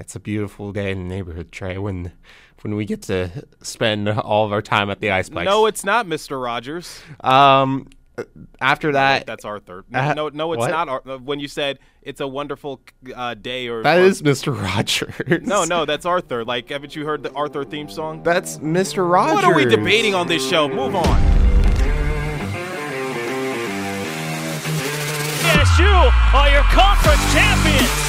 it's a beautiful day in the neighborhood, Trey. When when we get to spend all of our time at the ice Iceplex. No, it's not, Mr. Rogers. Um, after that, That's Arthur. No, Uh, no, no, it's what? not. Ar- uh, When you said it's a wonderful uh, day, or that or- is Mr. Rogers. no, no, that's Arthur. Like, haven't you heard the Arthur theme song? that's Mr. Rogers. What are we debating on this show? Move on. Yes, you are your conference champions.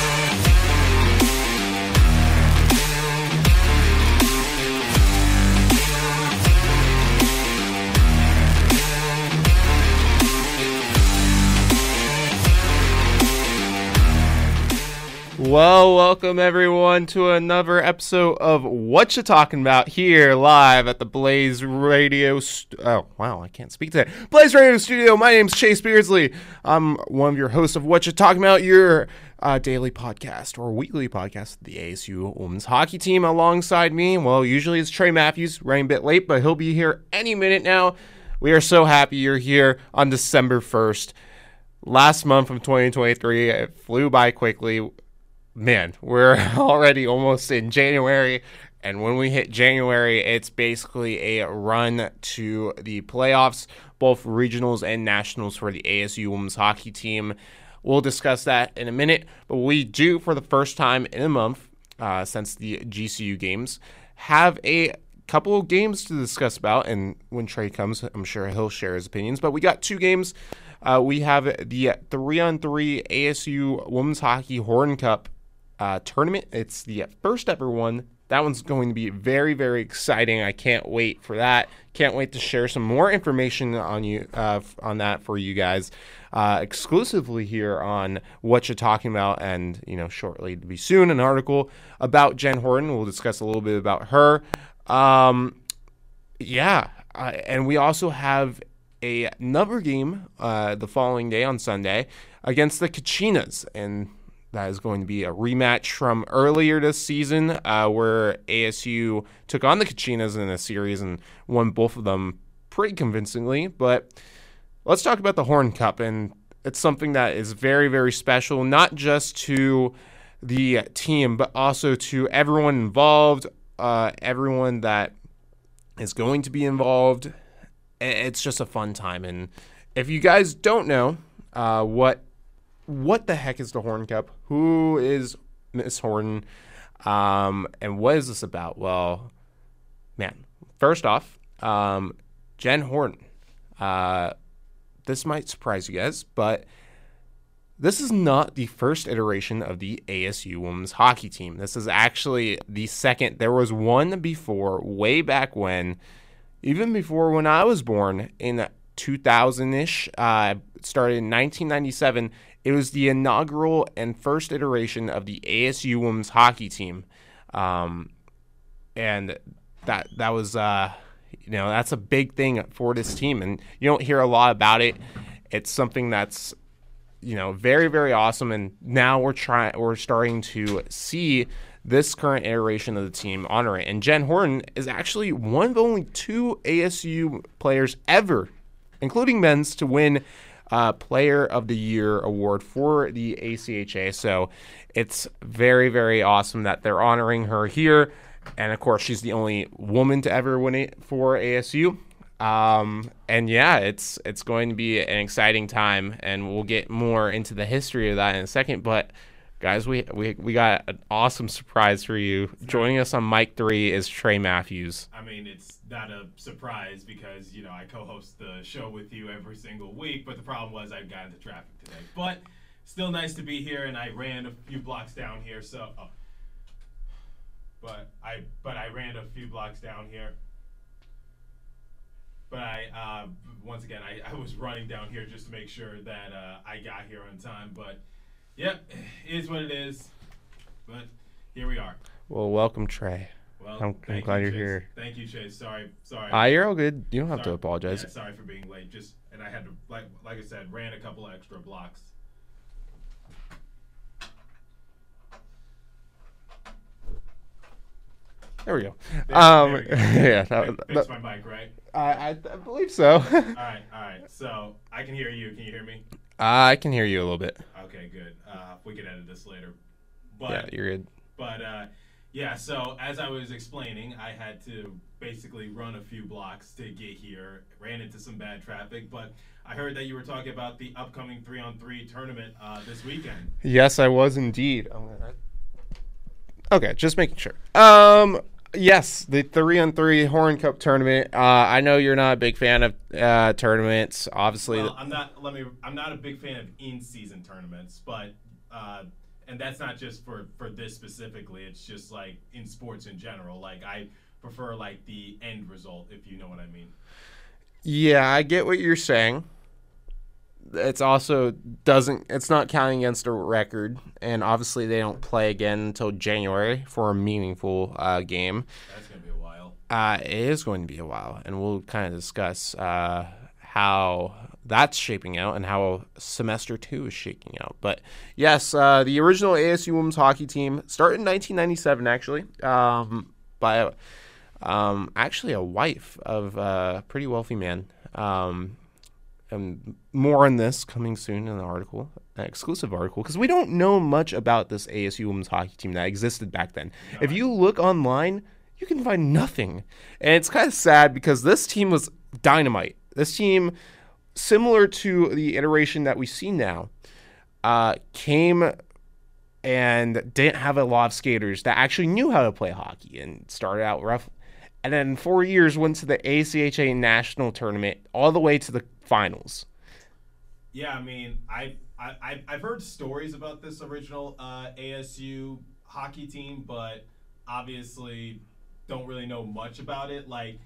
Well, welcome everyone to another episode of What You Talking About here live at the Blaze Radio. St- oh, wow, I can't speak today. Blaze Radio Studio. My name's Chase Beardsley. I'm one of your hosts of What You Talking About, your uh, daily podcast or weekly podcast, the ASU Women's Hockey Team. Alongside me, well, usually it's Trey Matthews, running a bit late, but he'll be here any minute now. We are so happy you're here on December 1st. Last month of 2023, it flew by quickly man, we're already almost in January. And when we hit January, it's basically a run to the playoffs, both regionals and nationals for the ASU women's hockey team. We'll discuss that in a minute, but we do, for the first time in a month uh, since the GCU games, have a couple of games to discuss about. And when Trey comes, I'm sure he'll share his opinions. But we got two games. Uh, we have the three on three ASU Women's Hockey Horton Cup uh, tournament. It's the first ever one. That one's going to be very, very exciting. I can't wait for that. Can't wait to share some more information on you uh, on that for you guys uh, exclusively here on what you're talking about, and you know, shortly to be soon an article about Jen Horton. We'll discuss a little bit about her. Um, yeah, uh, and we also have a, another game uh, the following day on Sunday against the Kachinas, and that is going to be a rematch from earlier this season, uh, where ASU took on the Kachinas in a series and won both of them pretty convincingly. But let's talk about the Horton Cup, and it's something that is very, very special, not just to the team, but also to everyone involved, uh, everyone that is going to be involved. It's just a fun time, and if you guys don't know uh, what what the heck is the Horton Cup? Who is Miss Horton? Um, and what is this about? Well, man, first off, um, Jen Horton. Uh, this might surprise you guys, but this is not the first iteration of the ASU women's hockey team. This is actually the second. There was one before, way back when, even before when I was born in 2000 ish. Uh, started in 1997. It was the inaugural and first iteration of the ASU women's hockey team. Um, and that that was uh, you know that's a big thing for this team, and you don't hear a lot about it. It's something that's you know very very awesome, and now we're trying we're starting to see this current iteration of the team honor it. And Jen Horton is actually one of only two ASU players ever, including men's, to win uh, Player of the Year award for the ACHA. So it's very, very awesome that they're honoring her here. And of course, she's the only woman to ever win it for ASU. Um, and yeah, it's it's going to be an exciting time, and we'll get more into the history of that in a second. But guys, we we, we got an awesome surprise for you. Joining us on mic three is Trey Matthews. I mean, it's not a surprise because you know I co-host the show with you every single week. But the problem was I got into traffic today. But still nice to be here, and I ran a few blocks down here. So, oh. but I but I ran a few blocks down here. But I uh, once again I, I was running down here just to make sure that uh, I got here on time. But yep, is what it is. But here we are. Well, welcome, Trey. Well, I'm- I'm glad you, you're Chase. here. Thank you, Chase. Sorry, sorry. Uh, you're all good. You don't have to apologize. Yeah, sorry for being late. Just and I had to like like I said, ran a couple extra blocks. There we go. There- um, there we go. yeah, that, that, Fix my mic, right? I, I, I believe so. All right, all right. So I can hear you. Can you hear me? I can hear you a little bit. Okay, good. Uh, we can edit this later. But Yeah, you're good. But uh, yeah, so as I was explaining, I had to basically run a few blocks to get here. Ran into some bad traffic, but I heard that you were talking about the upcoming three on three tournament uh, this weekend. Yes, I was indeed. Okay, just making sure. Um, yes, the three on three Horton Cup tournament. Uh, I know you're not a big fan of uh, tournaments. Obviously, Well, I'm not. Let me. I'm not a big fan of in-season tournaments, but uh, and that's not just for for this specifically. It's just like in sports in general. Like I prefer like the end result, if you know what I mean. yeah, I get what you're saying. It's also doesn't. It's not counting against a record, and obviously they don't play again until January for a meaningful uh, game. That's gonna be a while. Uh, it is going to be a while, and we'll kind of discuss uh, how that's shaping out and how semester two is shaking out. But yes, uh, the original ASU women's hockey team started in 1997, actually, um, by um, actually a wife of a pretty wealthy man. Um, and more on this coming soon in the article, an exclusive article, because we don't know much about this ASU women's hockey team that existed back then. If you look online, you can find nothing. And it's kind of sad because this team was dynamite. This team, similar to the iteration that we see now, uh, came and didn't have a lot of skaters that actually knew how to play hockey and started out rough. And then four years went to the ACHA national tournament all the way to the finals. Yeah, I mean, I, I I've heard stories about this original uh, ASU hockey team, but obviously don't really know much about it. Like,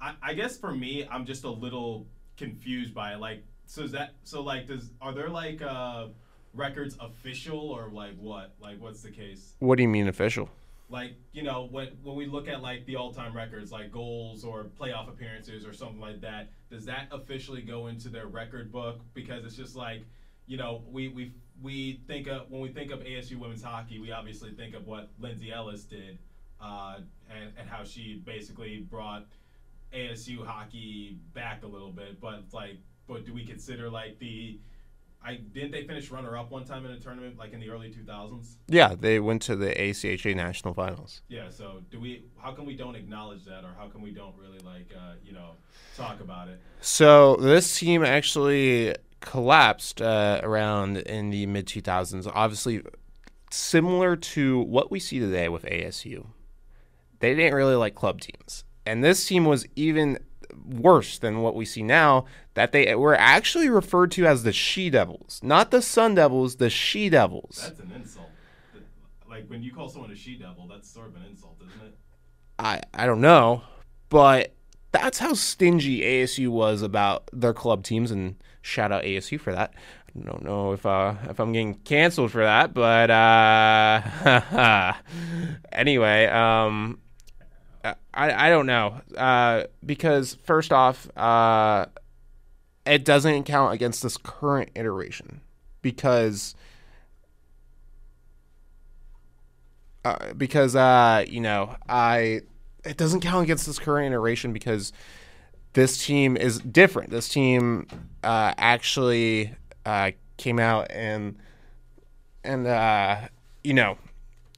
I, I guess for me, I'm just a little confused by it. Like, so is that so? Like, does are there like uh, records official or like what? Like, what's the case? What do you mean official? like you know when when we look at like the all-time records like goals or playoff appearances or something like that does that officially go into their record book because it's just like you know we we we think of when we think of ASU women's hockey we obviously think of what Lindsay Ellis did uh, and and how she basically brought ASU hockey back a little bit but like but do we consider like the I didn't they finish runner up one time in a tournament like in the early 2000s Yeah, they went to the ACHA national finals. yeah, so do we? How come we don't acknowledge that, or how come we don't really like, uh, you know, talk about it? So this team actually collapsed uh, around in the mid 2000s. Obviously, similar to what we see today with ASU. They didn't really like club teams, and this team was even worse than what we see now. That they were actually referred to as the She Devils, not the Sun Devils, the She Devils. That's an insult. Like when you call someone a she devil, that's sort of an insult, isn't it? I I don't know, but that's how stingy ASU was about their club teams, and shout out ASU for that. I don't know if uh, if I'm getting canceled for that, but uh, anyway, um, I I don't know uh, because first off, uh, it doesn't count against this current iteration because. Uh, because uh, you know, I it doesn't count against this current iteration because this team is different. This team uh, actually uh, came out and and uh, you know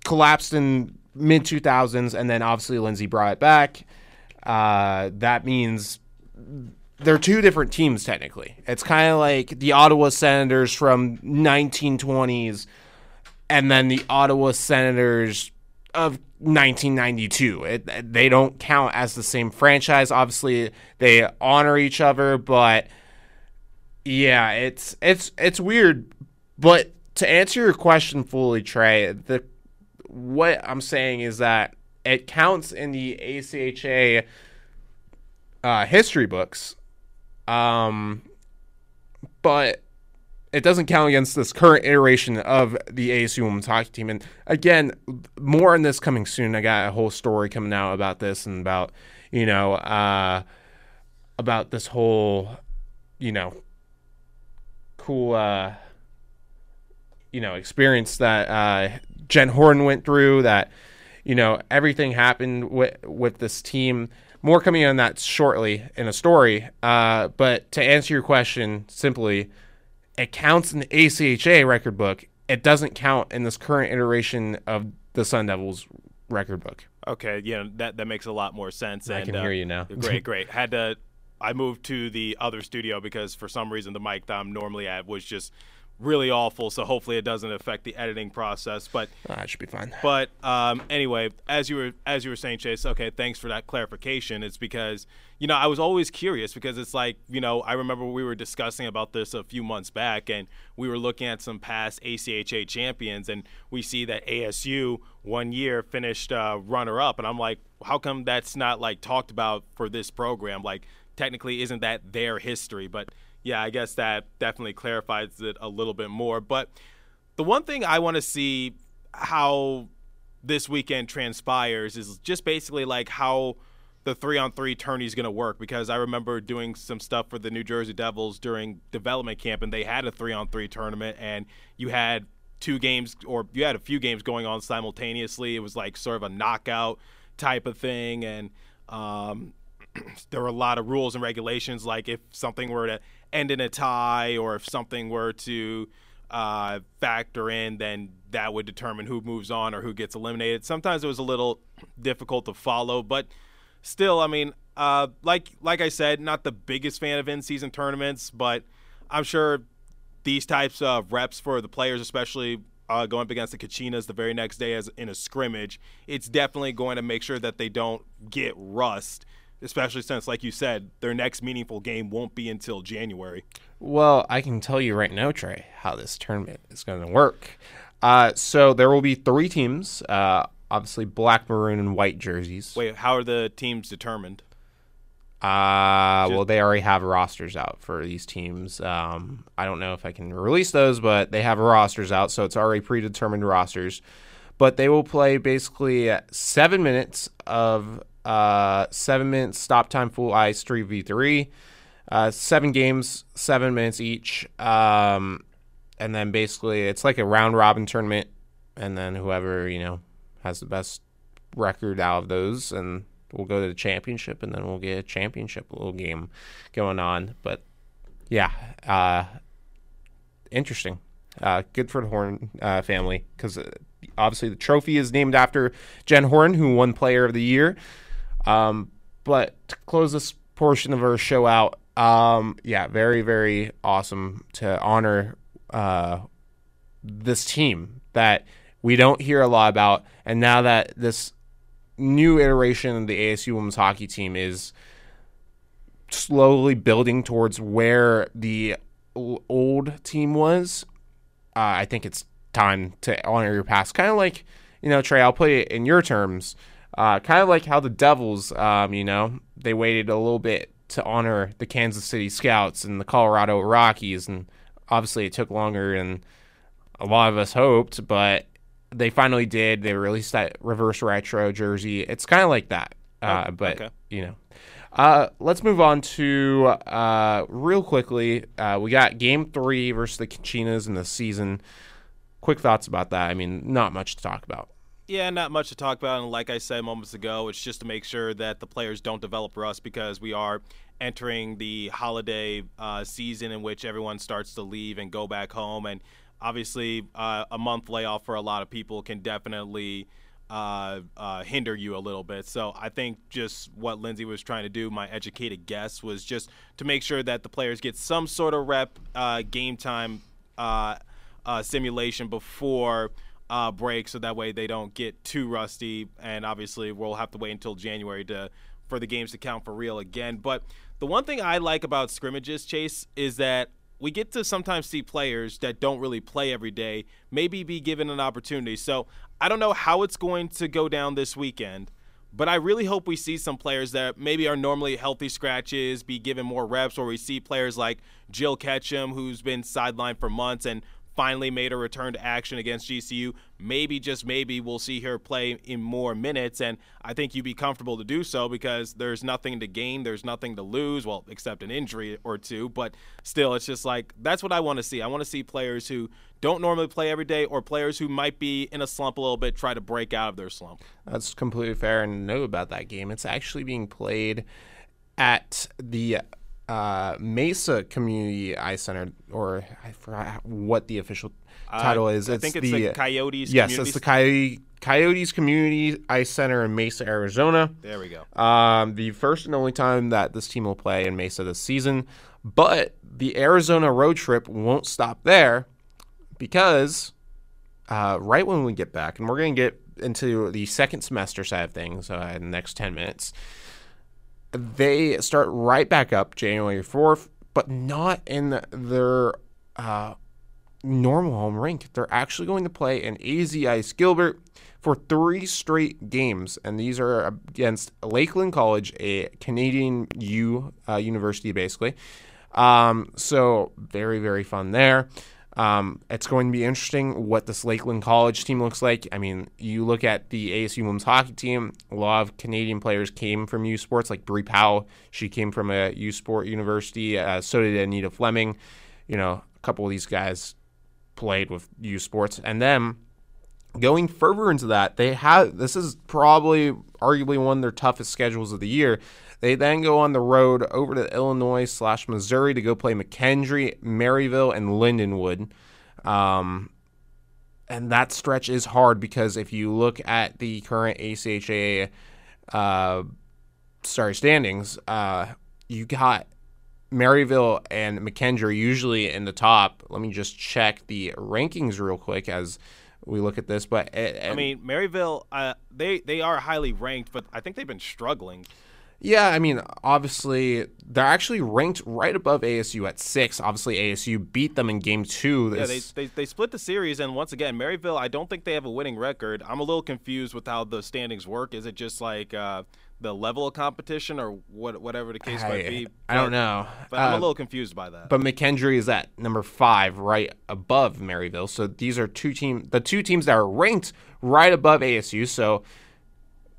collapsed in mid two thousands, and then obviously Lindsay brought it back. Uh, that means they're two different teams technically. It's kind of like the Ottawa Senators from 1920s and then the Ottawa Senators of 1992. It, they don't count as the same franchise. Obviously, they honor each other, but yeah, it's it's it's weird. But to answer your question fully, Trey, the what I'm saying is that it counts in the ACHA uh, history books, um, but it doesn't count against this current iteration of the ASU women's hockey team. And again, more on this coming soon. I got a whole story coming out about this and about you know uh, about this whole you know cool uh, you know experience that uh, Jen Horton went through. That you know everything happened with with this team. More coming on that shortly in a story. Uh, but to answer your question simply it counts in the ACHA record book. It doesn't count in this current iteration of the Sun Devils record book. Okay, yeah, that that makes a lot more sense. I and, can uh, hear you now. great, great. Had to. I moved to the other studio because for some reason the mic that I'm normally at was just really awful. So hopefully it doesn't affect the editing process. But Ah, it should be fine. But um, anyway, as you were as you were saying, Chase. Okay, thanks for that clarification. It's because you know I was always curious because it's like you know I remember we were discussing about this a few months back, and we were looking at some past ACHA champions, and we see that ASU one year finished uh, runner up, and I'm like, how come that's not like talked about for this program? Like technically, isn't that their history? But yeah, I guess that definitely clarifies it a little bit more. But the one thing I want to see how this weekend transpires is just basically like how the three on three tourney is going to work because I remember doing some stuff for the New Jersey Devils during development camp and they had a three on three tournament and you had two games or you had a few games going on simultaneously. It was like sort of a knockout type of thing and um, there were a lot of rules and regulations like if something were to end in a tie or if something were to uh, factor in, then that would determine who moves on or who gets eliminated. Sometimes it was a little difficult to follow, but still, I mean, uh, like like I said, not the biggest fan of in-season tournaments, but I'm sure these types of reps for the players, especially uh, going up against the Kachinas the very next day as in a scrimmage, it's definitely going to make sure that they don't get rust. Especially since, like you said, their next meaningful game won't be until January. Well, I can tell you right now, Trey, how this tournament is going to work. Uh, so there will be three teams. Uh, obviously, black, maroon, and white jerseys. Wait, how are the teams determined? Uh, well, they already have rosters out for these teams. Um, I don't know if I can release those, but they have rosters out, so it's already predetermined rosters. But they will play basically seven minutes of uh, seven minutes stop time full ice three v three, uh, seven games, seven minutes each, um, and then basically it's like a round robin tournament, and then whoever you know has the best record out of those and we'll go to the championship and then we'll get a championship little game going on. But yeah uh interesting. Uh good for the horton uh, family because uh, obviously the trophy is named after jen horton who won player of the year um but to close this portion of our show out um yeah very very awesome to honor uh this team that we don't hear a lot about and now that this new iteration of the ASU women's hockey team is slowly building towards where the old team was. Uh, I think it's time to honor your past. Kind of like, you know, Trey, I'll put it in your terms. Uh, kind of like how the Devils, um, you know, they waited a little bit to honor the Kansas City Scouts and the Colorado Rockies. And obviously it took longer than a lot of us hoped, but they finally did. They released that reverse retro jersey. It's kind of like that, uh, Oh, but okay. you know. Uh, let's move on to uh, real quickly. Uh, we got Game Three versus the Kachinas in the season. Quick thoughts about that. I mean, not much to talk about. Yeah, not much to talk about. And like I said moments ago, it's just to make sure that the players don't develop rust because we are entering the holiday uh, season in which everyone starts to leave and go back home. And obviously, uh, a month layoff for a lot of people can definitely uh, uh, hinder you a little bit. So I think just what Lindsay was trying to do, my educated guess, was just to make sure that the players get some sort of rep uh, game time uh, simulation before uh, break, so that way they don't get too rusty. And obviously, we'll have to wait until January to for the games to count for real again. But the one thing I like about scrimmages, Chase, is that we get to sometimes see players that don't really play every day maybe be given an opportunity. So I don't know how it's going to go down this weekend, but I really hope we see some players that maybe are normally healthy scratches be given more reps, or we see players like Jill Ketchum, who's been sidelined for months and finally made a return to action against GCU. Maybe, just maybe, we'll see her play in more minutes. And I think you'd be comfortable to do so because there's nothing to gain, there's nothing to lose, well, except an injury or two. But still, it's just like that's what I want to see. I want to see players who don't normally play every day or players who might be in a slump a little bit try to break out of their slump. That's completely fair. And know about that game. It's actually being played at the uh, Mesa Community Ice Center, or I forgot what the official title is. I think it's the the Coyotes Yes, Community it's the Coyote Coyotes Community Ice Center in Mesa, Arizona. There we go. Um, the first and only time that this team will play in Mesa this season. But the Arizona road trip won't stop there because uh, right when we get back, and we're going to get into the second semester side of things uh, in the next 10 minutes, they start right back up January 4th, but not in their uh, normal home rink. They're actually going to play in AZ Ice Gilbert for three straight games, and these are against Lakeland College, a Canadian U uh, university, basically. Um, so very very fun there. Um, it's going to be interesting what this Lakeland College team looks like. I mean, you look at the ASU women's hockey team. A lot of Canadian players came from U Sports, like Brie Powell. She came from a U Sport university. Uh, so did Anita Fleming. You know, a couple of these guys played with U Sports, and then going further into that, they have this is probably arguably one of their toughest schedules of the year. They then go on the road over to Illinois slash Missouri to go play McKendree, Maryville, and Lindenwood. Um, and that stretch is hard because if you look at the current ACHA uh, sorry standings, uh, you got Maryville and McKendree usually in the top. Let me just check the rankings real quick as we look at this. But it, I mean, Maryville, uh, they they are highly ranked, but I think they've been struggling. Yeah, I mean, obviously they're actually ranked right above ASU at six. Obviously, ASU beat them in game two. Yeah, they, they, they split the series, and once again, Maryville, I don't think they have a winning record. I'm a little confused with how the standings work. Is it just like uh, the level of competition, or what, whatever the case I, might be? I don't know. But I'm Uh, a little confused by that. But McKendree is at number five, right above Maryville. So these are two team, the two teams that are ranked right above ASU. So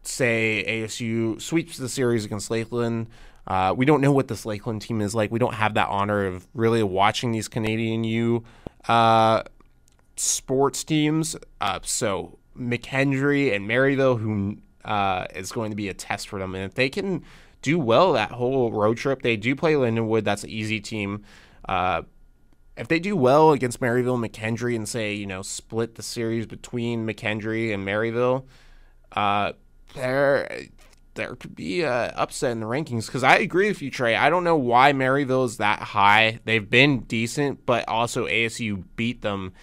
say ASU sweeps the series against Lakeland. Uh, we don't know what this Lakeland team is like. We don't have that honor of really watching these Canadian U uh, sports teams. Uh, so McKendree and Maryville, who uh, is going to be a test for them, and if they can do well that whole road trip, they do play Lindenwood. That's an easy team. Uh, if they do well against Maryville McKendree and say, you know, split the series between McKendree and Maryville, uh, there there could be a upset in the rankings because I agree with you, Trey. I don't know why Maryville is that high. They've been decent, but also ASU beat them,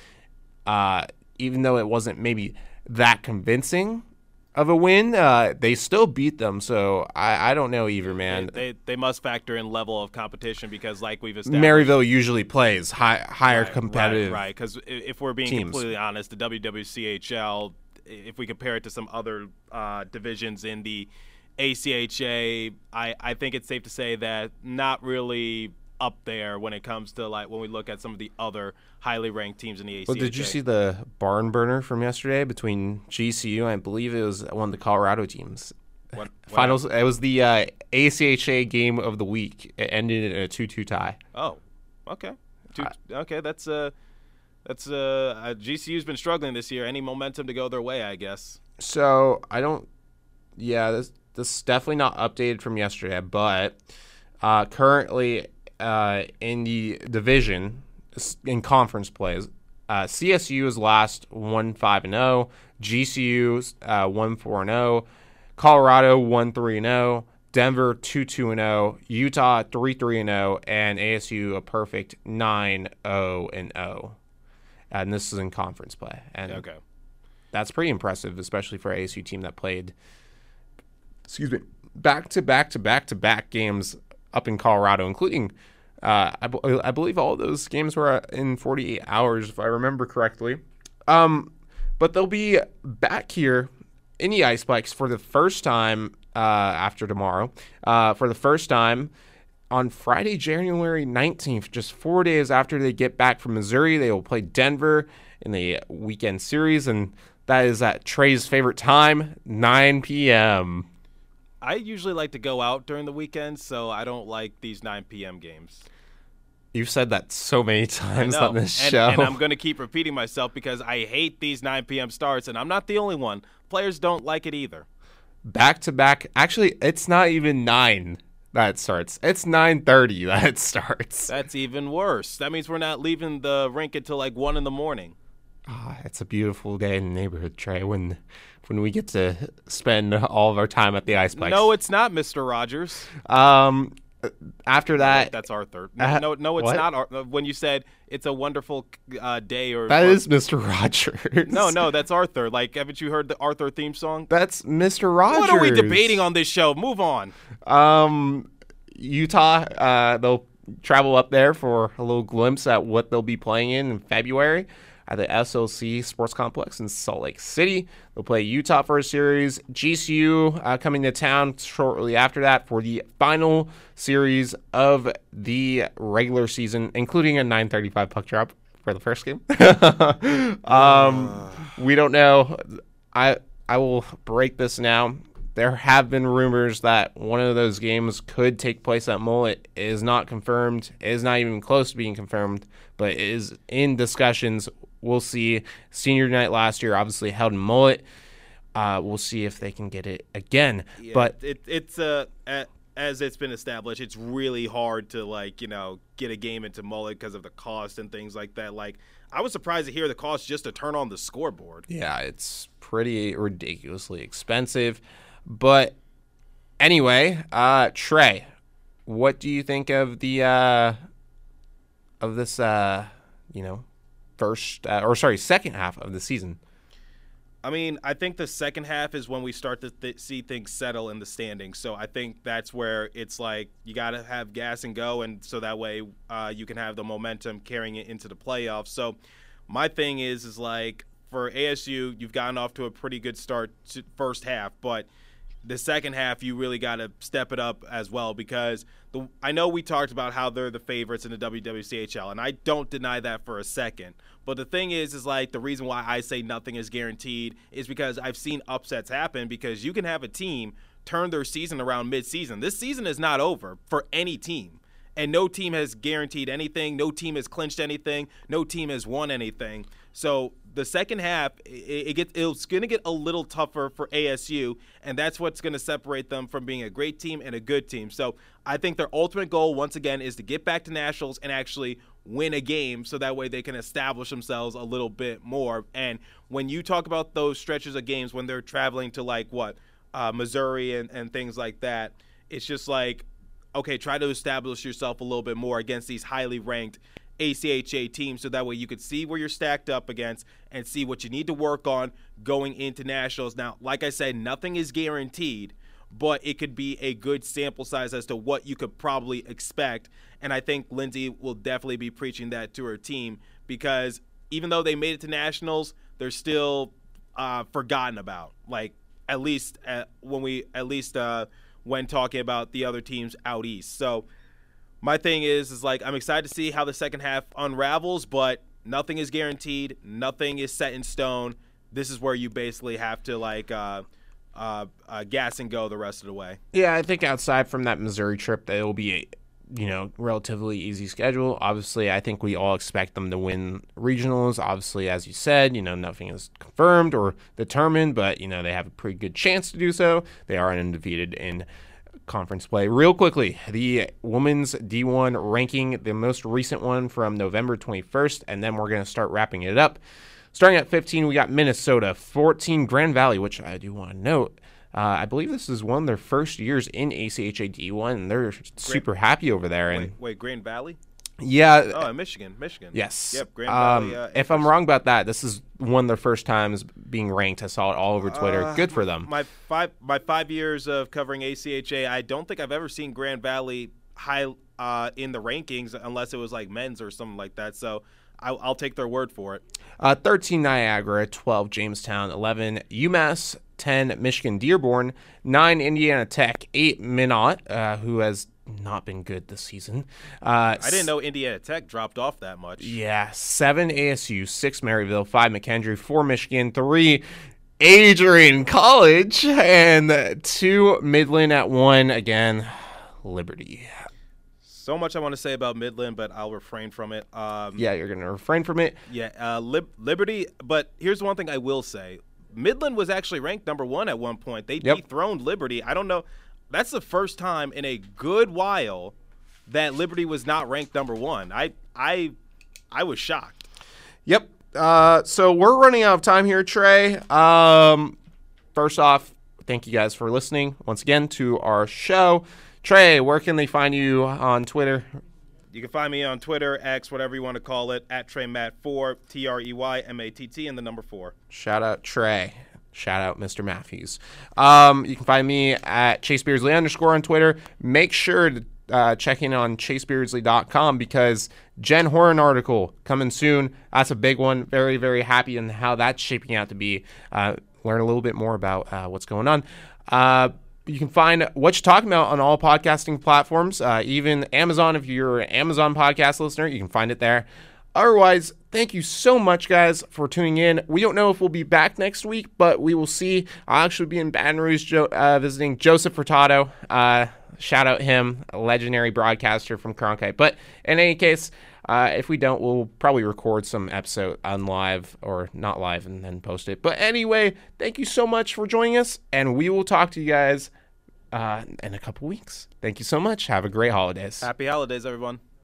uh, even though it wasn't maybe that convincing of a win. Uh, they still beat them, so I, I don't know either, man. they, they must factor in level of competition because, like we've established, Maryville usually plays high, higher Right, competitive. Right, Because if we're being teams. completely honest, the WWCHL, if we compare it to some other uh, divisions in the ACHA, I, I think it's safe to say that not really up there when it comes to like when we look at some of the other highly ranked teams in the ACHA. Well, did you see the barn burner from yesterday between GCU? I believe it was one of the Colorado teams. What, what Finals. It was the uh, ACHA game of the week. It ended in a two-two tie. Oh, okay. Two, okay, that's uh, that's uh, uh, GCU's been struggling this year. Any momentum to go their way, I guess. So I don't. Yeah, this this is definitely not updated from yesterday, but uh, currently uh, in the division in conference plays, uh, CSU is last one five and zero, GCU uh, one four and zero, Colorado one three and zero. Denver two two and zero, Utah three three and zero, and ASU a perfect nine zero and zero, and this is in conference play. And Okay. that's pretty impressive, especially for a ASU team that played, excuse me, back to back to back to back games up in Colorado, including, uh, I, believe all those games were in 48 hours, if I remember correctly. Um, but they'll be back here in the Iceplex for the first time uh, after tomorrow, uh, for the first time on Friday, January 19th, just four days after they get back from Missouri. They will play Denver in the weekend series, and that is at Trey's favorite time, 9 p.m. I usually like to go out during the weekends, so I don't like these 9 p.m. games. You've said that so many times on this and, show. and I'm going to keep repeating myself because I hate these 9 p.m. starts, and I'm not the only one. Players don't like it either. back to back. Actually, it's not even 9 that starts. It's 9:30 that starts. That's even worse. That means we're not leaving the rink until like 1 in the morning. Ah, it's a beautiful day in the neighborhood, Trey. When when we get to spend all of our time at the Iceplex. No, it's not, Mr. Rogers. Um, after that, That's Arthur. No, Uh, no, no, it's what? not. When you said it's a wonderful uh, day, or that or- is Mr. Rogers. no, no, that's Arthur. Like, haven't you heard the Arthur theme song? that's Mr. Rogers. What are we debating on this show? Move on. Um, Utah. Uh, they'll travel up there for a little glimpse at what they'll be playing in in February at the SLC Sports Complex in Salt Lake City. They'll play Utah for a series. GCU uh, coming to town shortly after that for the final series of the regular season, including a 9:35 puck drop for the first game. um, we don't know. I I will break this now. There have been rumors that one of those games could take place at Mullett. It is not confirmed. It is not even close to being confirmed, but it is in discussions. We'll see. Senior night last year obviously held in Mullett. Uh, we'll see if they can get it again. but it, it's uh, a- as it's been established, it's really hard to like you know get a game into Mullett because of the cost and things like that. Like, I was surprised to hear the cost just to turn on the scoreboard. Yeah, it's pretty ridiculously expensive. But anyway, uh Trey, what do you think of the uh of this uh you know first uh, or sorry, second half of the season? I mean, I think the second half is when we start to th- see things settle in the standings. So I think that's where it's like you got to have gas and go, and so that way uh, you can have the momentum carrying it into the playoffs. So my thing is, is like for ASU, you've gotten off to a pretty good start first half, but the second half you really got to step it up as well because the I know we talked about how they're the favorites in the WWCHL and I don't deny that for a second. But the thing is is like the reason why I say nothing is guaranteed is because I've seen upsets happen because you can have a team turn their season around mid-season. This season is not over for any team. And no team has guaranteed anything. No team has clinched anything. No team has won anything. So the second half, it, it gets it's going to get a little tougher for ASU, and that's what's going to separate them from being a great team and a good team. So I think their ultimate goal, once again, is to get back to nationals and actually win a game, so that way they can establish themselves a little bit more. And when you talk about those stretches of games when they're traveling to like what uh, Missouri and, and things like that, it's just like okay, try to establish yourself a little bit more against these highly ranked ACHA teams so that way you could see where you're stacked up against and see what you need to work on going into nationals. Now, like I said, nothing is guaranteed, but it could be a good sample size as to what you could probably expect. And I think Lindsay will definitely be preaching that to her team because even though they made it to nationals, they're still uh, forgotten about. Like at least uh, when we at least uh, when talking about the other teams out east. So my thing is is like I'm excited to see how the second half unravels, but nothing is guaranteed, nothing is set in stone. This is where you basically have to like uh, uh, uh, gas and go the rest of the way. Yeah, I think outside from that Missouri trip, that it will be a you know relatively easy schedule. Obviously, I think we all expect them to win regionals. Obviously, as you said, you know nothing is confirmed or determined, but you know they have a pretty good chance to do so. They are undefeated in conference play. Real quickly, the women's D1 ranking, the most recent one from November 21st, and then we're going to start wrapping it up. Starting at 15, we got Minnesota. 14, Grand Valley, which I do want to note. Uh, I believe this is one of their first years in ACHA D1, and they're super happy over there. And Wait, wait, Grand Valley? yeah, Oh, in Michigan, Michigan. yes. Yep, Grand Um, Valley. Uh, if I'm wrong about that, this is one of their first times being ranked. I saw it all over Twitter. Good for them. my five my five years of covering ACHA, I don't think I've ever seen Grand Valley high uh, in the rankings unless it was like men's or something like that. So I'll, I'll take their word for it. Uh, 13 Niagara, 12 Jamestown, 11 UMass, 10 Michigan Dearborn, 9 Indiana Tech, 8 Minot, uh, who has not been good this season. Uh, I didn't know Indiana Tech dropped off that much. Yeah, 7 ASU, 6 Maryville, 5 McKendree, 4 Michigan, 3 Adrian College, and 2 Midland at 1. Again, Liberty. So much I want to say about Midland, but I'll refrain from it. Um, Yeah, you're going to refrain from it. Yeah, uh, Lib- Liberty. But here's one thing I will say: Midland was actually ranked number one at one point. They Yep. dethroned Liberty. I don't know. That's the first time in a good while that Liberty was not ranked number one. I I I was shocked. Yep. Uh, so we're running out of time here, Trey. Um, first off, thank you guys for listening once again to our show. Trey, where can they find you on Twitter? You can find me on Twitter, X, whatever you want to call it, at TreyMatt4, T R E Y M A T T, and the number four. Shout out Trey. Shout out Mr. Matthews. Um, you can find me at Chase Beardsley underscore on Twitter. Make sure to uh, check in on chasebeardsley.com because Jen Horton article coming soon. That's a big one. Very, very happy in how that's shaping out to be. Uh, learn a little bit more about uh, what's going on. You can find what you're talking about on all podcasting platforms, uh, even Amazon. If you're an Amazon podcast listener, you can find it there. Otherwise, thank you so much, guys, for tuning in. We don't know if we'll be back next week, but we will see. I'll actually be in Baton Rouge jo- uh, visiting Joseph Furtado. Uh, shout out him, a legendary broadcaster from Cronkite. But in any case, uh, if we don't, we'll probably record some episode on live or not live and then post it. But anyway, thank you so much for joining us, and we will talk to you guys uh, in a couple weeks. Thank you so much. Have a great holidays. Happy holidays, everyone.